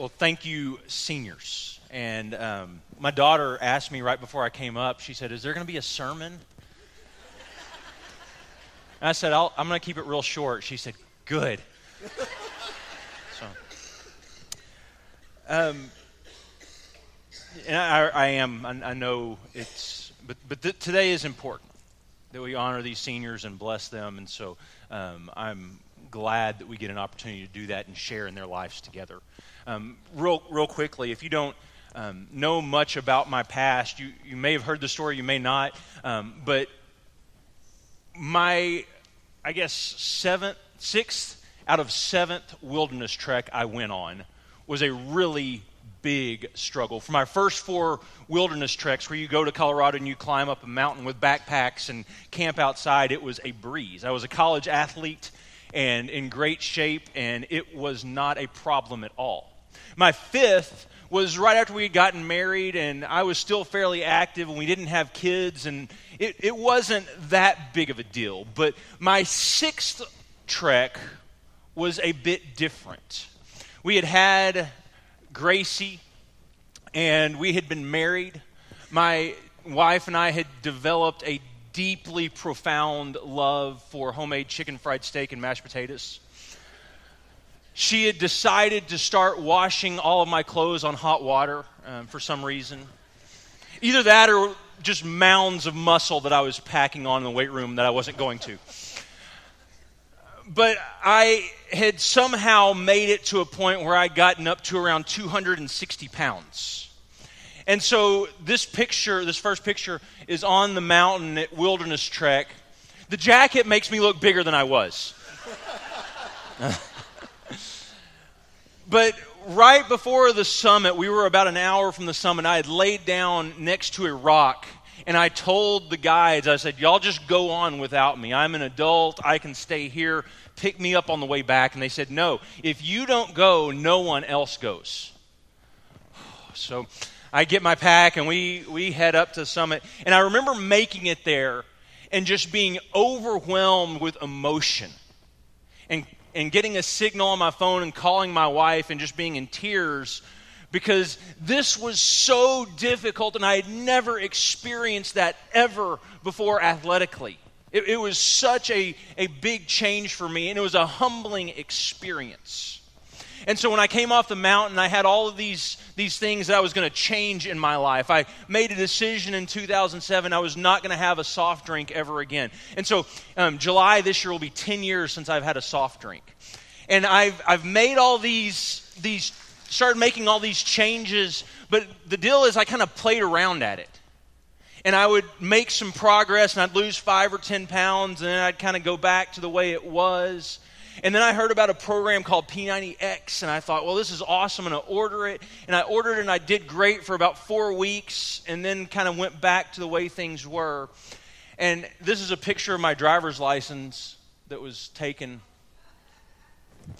Well, thank you, seniors. And um, my daughter asked me right before I came up, she said, Is there going to be a sermon? And I said, i am going to keep it real short. She said, Good. so, um, and I, I am, I, I, know it's, but, but th- today is important that we honor these seniors and bless them. And so um, I'm glad that we get an opportunity to do that and share in their lives together. Um, real, real quickly, if you don't um, know much about my past, you, you may have heard the story, you may not, um, but my, I guess, seventh, sixth out of seventh wilderness trek I went on was a really big struggle. For my first four wilderness treks, where you go to Colorado and you climb up a mountain with backpacks and camp outside, it was a breeze. I was a college athlete and in great shape, and it was not a problem at all. My fifth was right after we had gotten married, and I was still fairly active, and we didn't have kids, and it, it wasn't that big of a deal. But my sixth trek was a bit different. We had had Gracie, and we had been married. My wife and I had developed a deeply profound love for homemade chicken fried steak and mashed potatoes. She had decided to start washing all of my clothes on hot water um, for some reason. Either that or just mounds of muscle that I was packing on in the weight room that I wasn't going to but I had somehow made it to a point where I'd gotten up to around 260 pounds. And so this picture, this first picture, is on the mountain at Wilderness Trek. The jacket makes me look bigger than I was. but right before the summit, we were about an hour from the summit. I had laid down next to a rock and I told the guides, I said, Y'all just go on without me. I'm an adult. I can stay here. Pick me up on the way back. And they said, No, if you don't go, no one else goes. So I get my pack and we, we head up to summit. And I remember making it there and just being overwhelmed with emotion and, and getting a signal on my phone and calling my wife and just being in tears because this was so difficult and I had never experienced that ever before athletically. It, it, was such a, a big change for me and it was a humbling experience. And so when I came off the mountain, I had all of these, these things that I was going to change in my life. I made a decision in 2007 I was not going to have a soft drink ever again. And so um, July this year will be 10 years since I've had a soft drink. And I've, I've made all these, these started making all these changes, but the deal is I kind of played around at it. And I would make some progress and I'd lose five or 10 pounds, and then I'd kind of go back to the way it was. And then I heard about a program called P90X, and I thought, well, this is awesome. I'm going to order it. And I ordered it, and I did great for about four weeks, and then kind of went back to the way things were. And this is a picture of my driver's license that was taken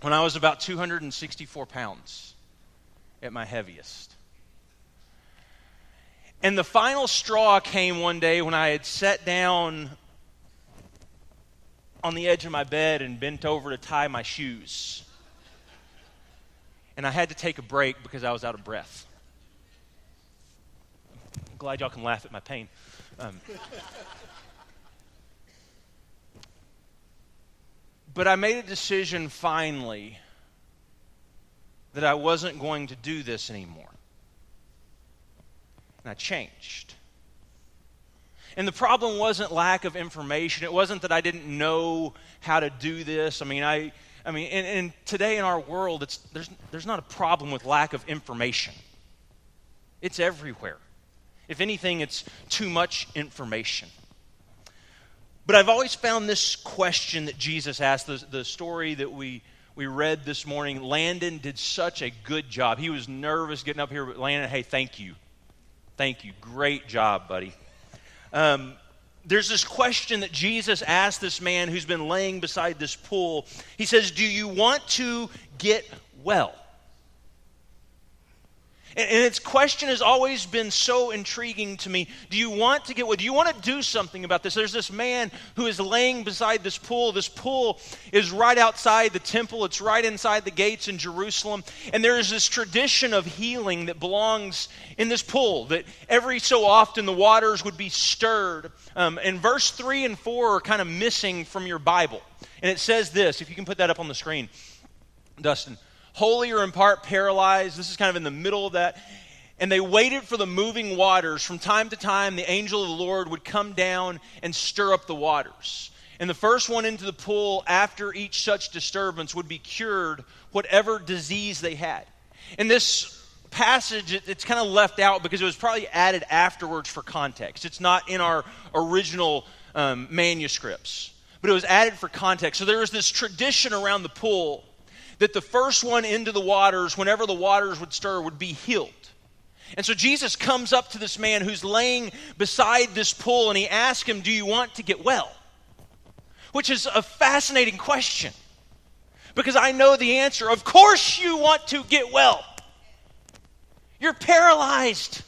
when I was about 264 pounds at my heaviest. And the final straw came one day when I had sat down on the edge of my bed and bent over to tie my shoes. And I had to take a break because I was out of breath. I'm glad y'all can laugh at my pain. Um, but I made a decision finally that I wasn't going to do this anymore. And I changed. And the problem wasn't lack of information. It wasn't that I didn't know how to do this. I mean, I, I mean, and, and today in our world, it's, there's, there's not a problem with lack of information. It's everywhere. If anything, it's too much information. But I've always found this question that Jesus asked, the, the story that we we read this morning, Landon did such a good job. He was nervous getting up here, but Landon, hey, thank you. Thank you. Great job, buddy. Um, there's this question that Jesus asked this man who's been laying beside this pool. He says, Do you want to get well? And, its question has always been so intriguing to me. Do you want to get what? Do you want to do something about this? There's this man who is laying beside this pool. This pool is right outside the temple, it's right inside the gates in Jerusalem. And there is this tradition of healing that belongs in this pool, that every so often the waters would be stirred. Um, and verse 3 and 4 are kind of missing from your Bible. And it says this, if you can put that up on the screen, Dustin wholly or in part paralyzed. This is kind of in the middle of that. And they waited for the moving waters. From time to time, the angel of the Lord would come down and stir up the waters. And the first one into the pool after each such disturbance would be cured, whatever disease they had. In this passage, it's kind of left out because it was probably added afterwards for context. It's not in our original um, manuscripts, but it was added for context. So there was this tradition around the pool that the first one into the waters, whenever the waters would stir, would be healed. And so Jesus comes up to this man who's laying beside this pool and he asks him, Do you want to get well? Which is a fascinating question because I know the answer. Of course, you want to get well. You're paralyzed.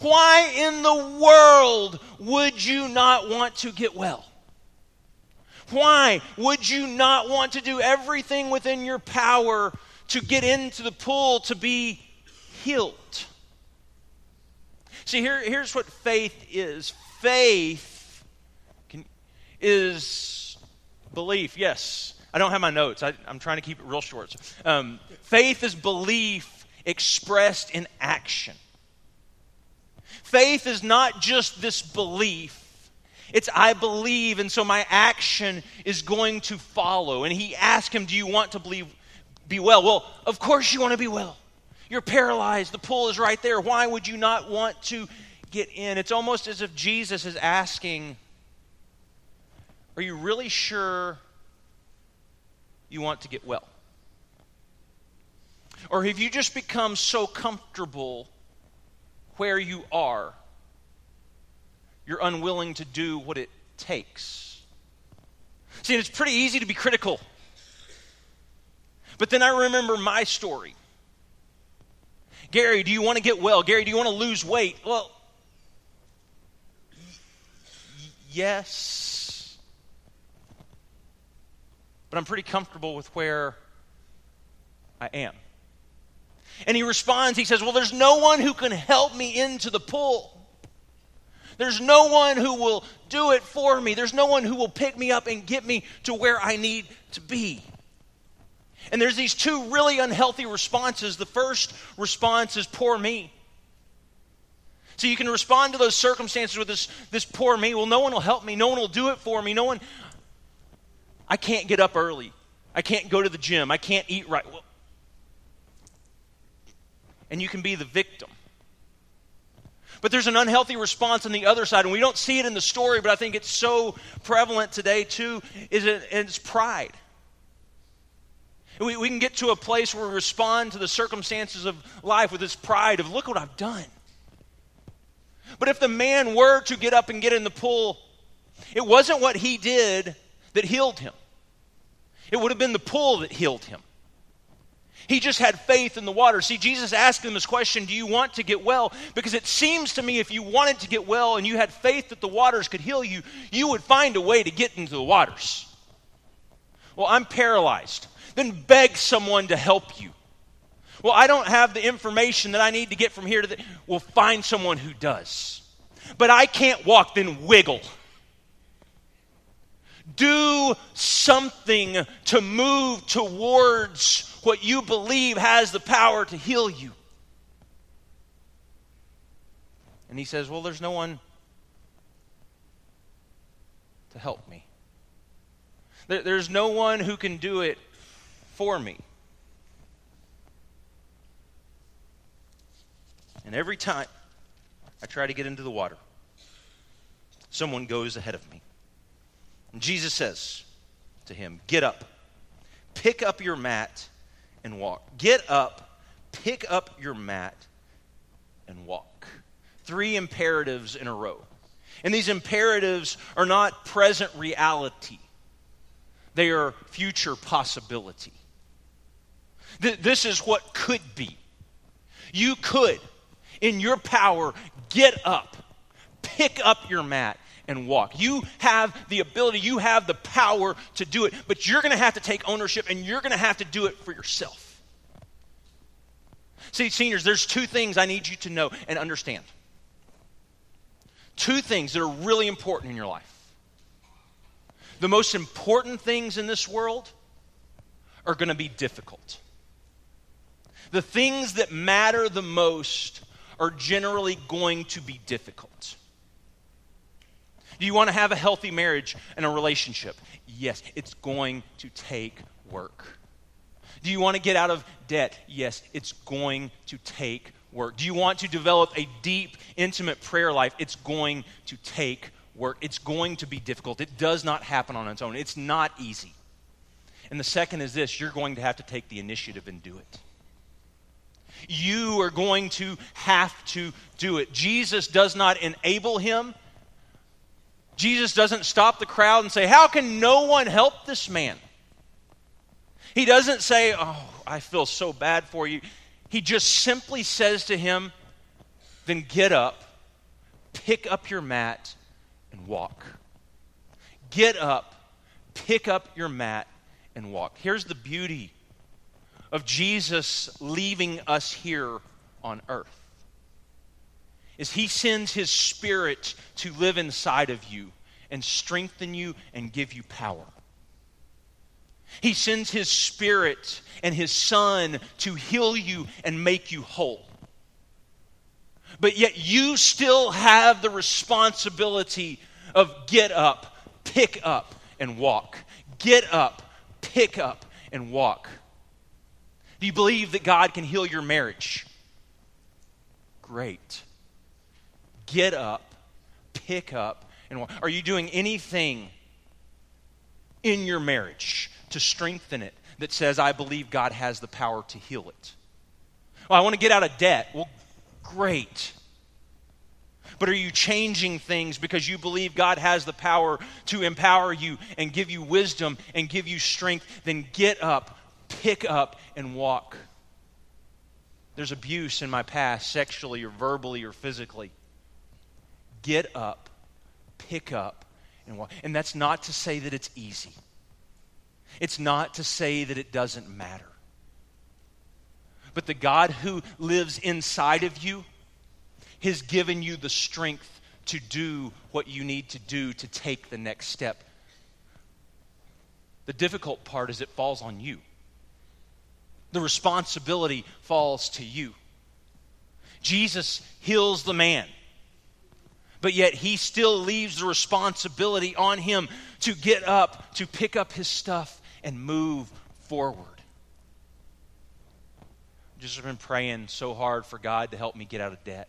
Why in the world would you not want to get well? Why would you not want to do everything within your power to get into the pool to be healed? See, here, here's what faith is faith can, is belief. Yes, I don't have my notes, I, am trying to keep it real short. Um, faith is belief expressed in action. Faith is not just this belief it's I believe, and so my action is going to follow. And he asked him, Do you want to believe, be well? Well, of course you want to be well. You're paralyzed. The pool is right there. Why would you not want to get in? It's almost as if Jesus is asking, Are you really sure you want to get well? Or have you just become so comfortable where you are you're unwilling to do what it takes. See, it's pretty easy to be critical. But then I remember my story. Gary, do you want to get well? Gary, do you want to lose weight? Well, y- yes. But I'm pretty comfortable with where I am. And he responds, he says, Well, there's no one who can help me into the pool. There's no one who will do it for me. There's no one who will pick me up and get me to where I need to be. And there's these two really unhealthy responses. The first response is poor me. So you can respond to those circumstances with this, this poor me. Well, no one will help me. No one will do it for me. No one. I can't get up early. I can't go to the gym. I can't eat right. Well, and you can be the victim. But there's an unhealthy response on the other side, and we don't see it in the story, but I think it's so prevalent today too, is it, it's pride. We, we can get to a place where we respond to the circumstances of life with this pride of, look what I've done. But if the man were to get up and get in the pool, it wasn't what he did that healed him. It would have been the pool that healed him. He just had faith in the water. See, Jesus asked him this question Do you want to get well? Because it seems to me if you wanted to get well and you had faith that the waters could heal you, you would find a way to get into the waters. Well, I'm paralyzed. Then beg someone to help you. Well, I don't have the information that I need to get from here to there. Well, find someone who does. But I can't walk, then wiggle. Do something to move towards what you believe has the power to heal you. And he says, Well, there's no one to help me. there's no one who can do it for me. And every time I try to get into the water, someone goes ahead of me. And Jesus says to him, Get up, pick up your mat, and walk. Get up, pick up your mat, and walk. Three imperatives in a row. And these imperatives are not present reality, they are future possibility. Th- this is what could be. You could, in your power, get up, pick up your mat, and walk. You have the ability, you have the power to do it, but you're going to have to take ownership and you're going to have to do it for yourself. See, seniors, there's two things I need you to know and understand. Two things that are really important in your life. The most important things in this world are going to be difficult. The things that matter the most are generally going to be difficult. Do you want to have a healthy marriage and a relationship? Yes, it's going to take work. Do you want to get out of debt? Yes, it's going to take work. Do you want to develop a deep, intimate prayer life? It's going to take work. It's going to be difficult. It does not happen on its own. It's not easy. And the second is this you're going to have to take the initiative and do it. You are going to have to do it. Jesus does not enable him, Jesus doesn't stop the crowd and say, How can no one help this man? He doesn't say, Oh, I feel so bad for you. He just simply says to him, Then get up, pick up your mat, and walk. Get up, pick up your mat, and walk. Here's the beauty of Jesus leaving us here on earth is he sends his spirit to live inside of you and strengthen you and give you power. He sends his spirit and his son to heal you and make you whole. But yet you still have the responsibility of get up, pick up, and walk. Get up, pick up, and walk. Do you believe that God can heal your marriage? Great get up, pick up, and walk. Are you doing anything in your marriage to strengthen it that says, I believe God has the power to heal it? Well, I want to get out of debt. Well, great. But are you changing things because you believe God has the power to empower you and give you wisdom and give you strength? Then get up, pick up, and walk. There's abuse in my past, sexually or verbally or physically get up, pick up, and walk. And that's not to say that it's easy. It's not to say that it doesn't matter. But the God who lives inside of you has given you the strength to do what you need to do to take the next step. The difficult part is it falls on you. The responsibility falls to you. Jesus heals the man but yet he still leaves the responsibility on him to get up, to pick up his stuff, and move forward. Just been praying so hard for God to help me get out of debt.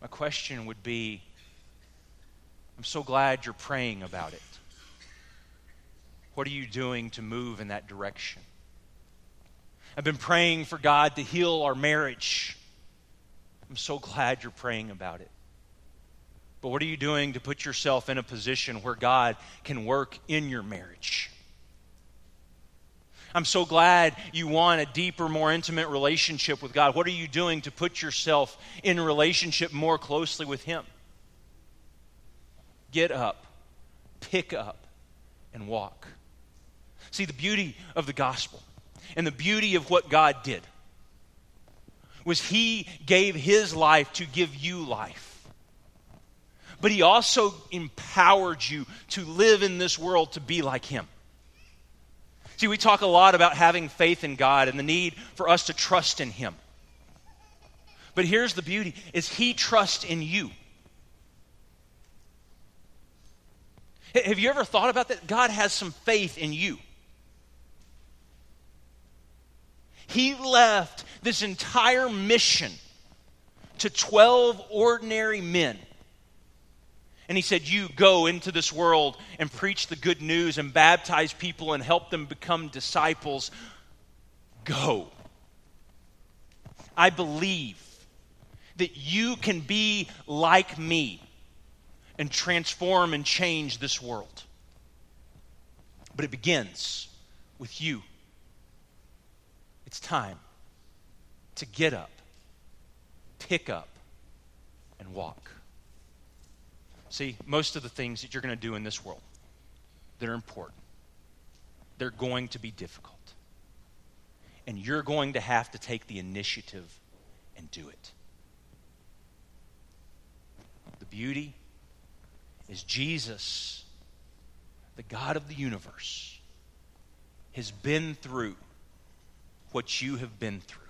My question would be I'm so glad you're praying about it. What are you doing to move in that direction? I've been praying for God to heal our marriage. I'm so glad you're praying about it. But what are you doing to put yourself in a position where God can work in your marriage? I'm so glad you want a deeper, more intimate relationship with God. What are you doing to put yourself in relationship more closely with Him? Get up, pick up, and walk. See, the beauty of the gospel and the beauty of what God did was he gave his life to give you life. But he also empowered you to live in this world to be like him. See, we talk a lot about having faith in God and the need for us to trust in him. But here's the beauty is he trusts in you. Have you ever thought about that? God has some faith in you. He left this entire mission to 12 ordinary men. And he said, You go into this world and preach the good news and baptize people and help them become disciples. Go. I believe that you can be like me and transform and change this world. But it begins with you. It's time to get up, pick up, and walk. See, most of the things that you're going to do in this world they're important, they're going to be difficult. And you're going to have to take the initiative and do it. The beauty is Jesus, the God of the universe, has been through what you have been through.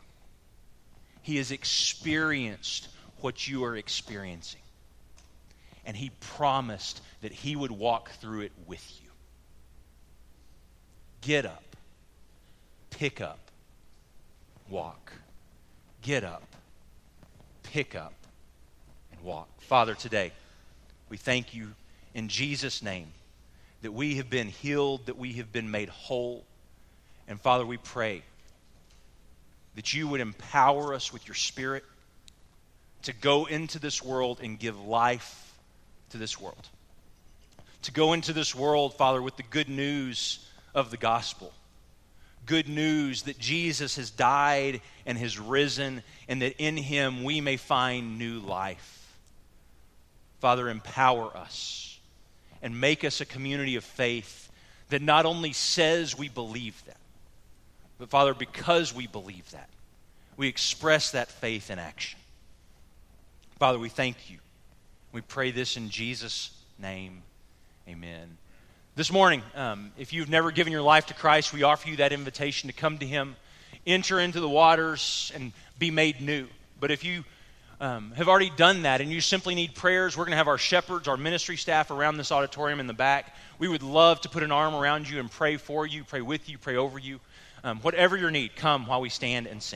He has experienced what you are experiencing. And He promised that He would walk through it with you. Get up, pick up, walk. Get up, pick up, and walk. Father, today, we thank you in Jesus' name that we have been healed, that we have been made whole. And Father, we pray that you would empower us with your Spirit to go into this world and give life to this world. To go into this world, Father, with the good news of the gospel. Good news that Jesus has died and has risen, and that in him we may find new life. Father, empower us and make us a community of faith that not only says we believe that, but Father, because we believe that, we express that faith in action. Father, we thank you. We pray this in Jesus' name. Amen. This morning, um, if you've never given your life to Christ, we offer you that invitation to come to Him, enter into the waters, and be made new. But if you um, have already done that and you simply need prayers, we're going to have our shepherds, our ministry staff around this auditorium in the back. We would love to put an arm around you and pray for you, pray with you, pray over you. Um, whatever your need, come while we stand and sing.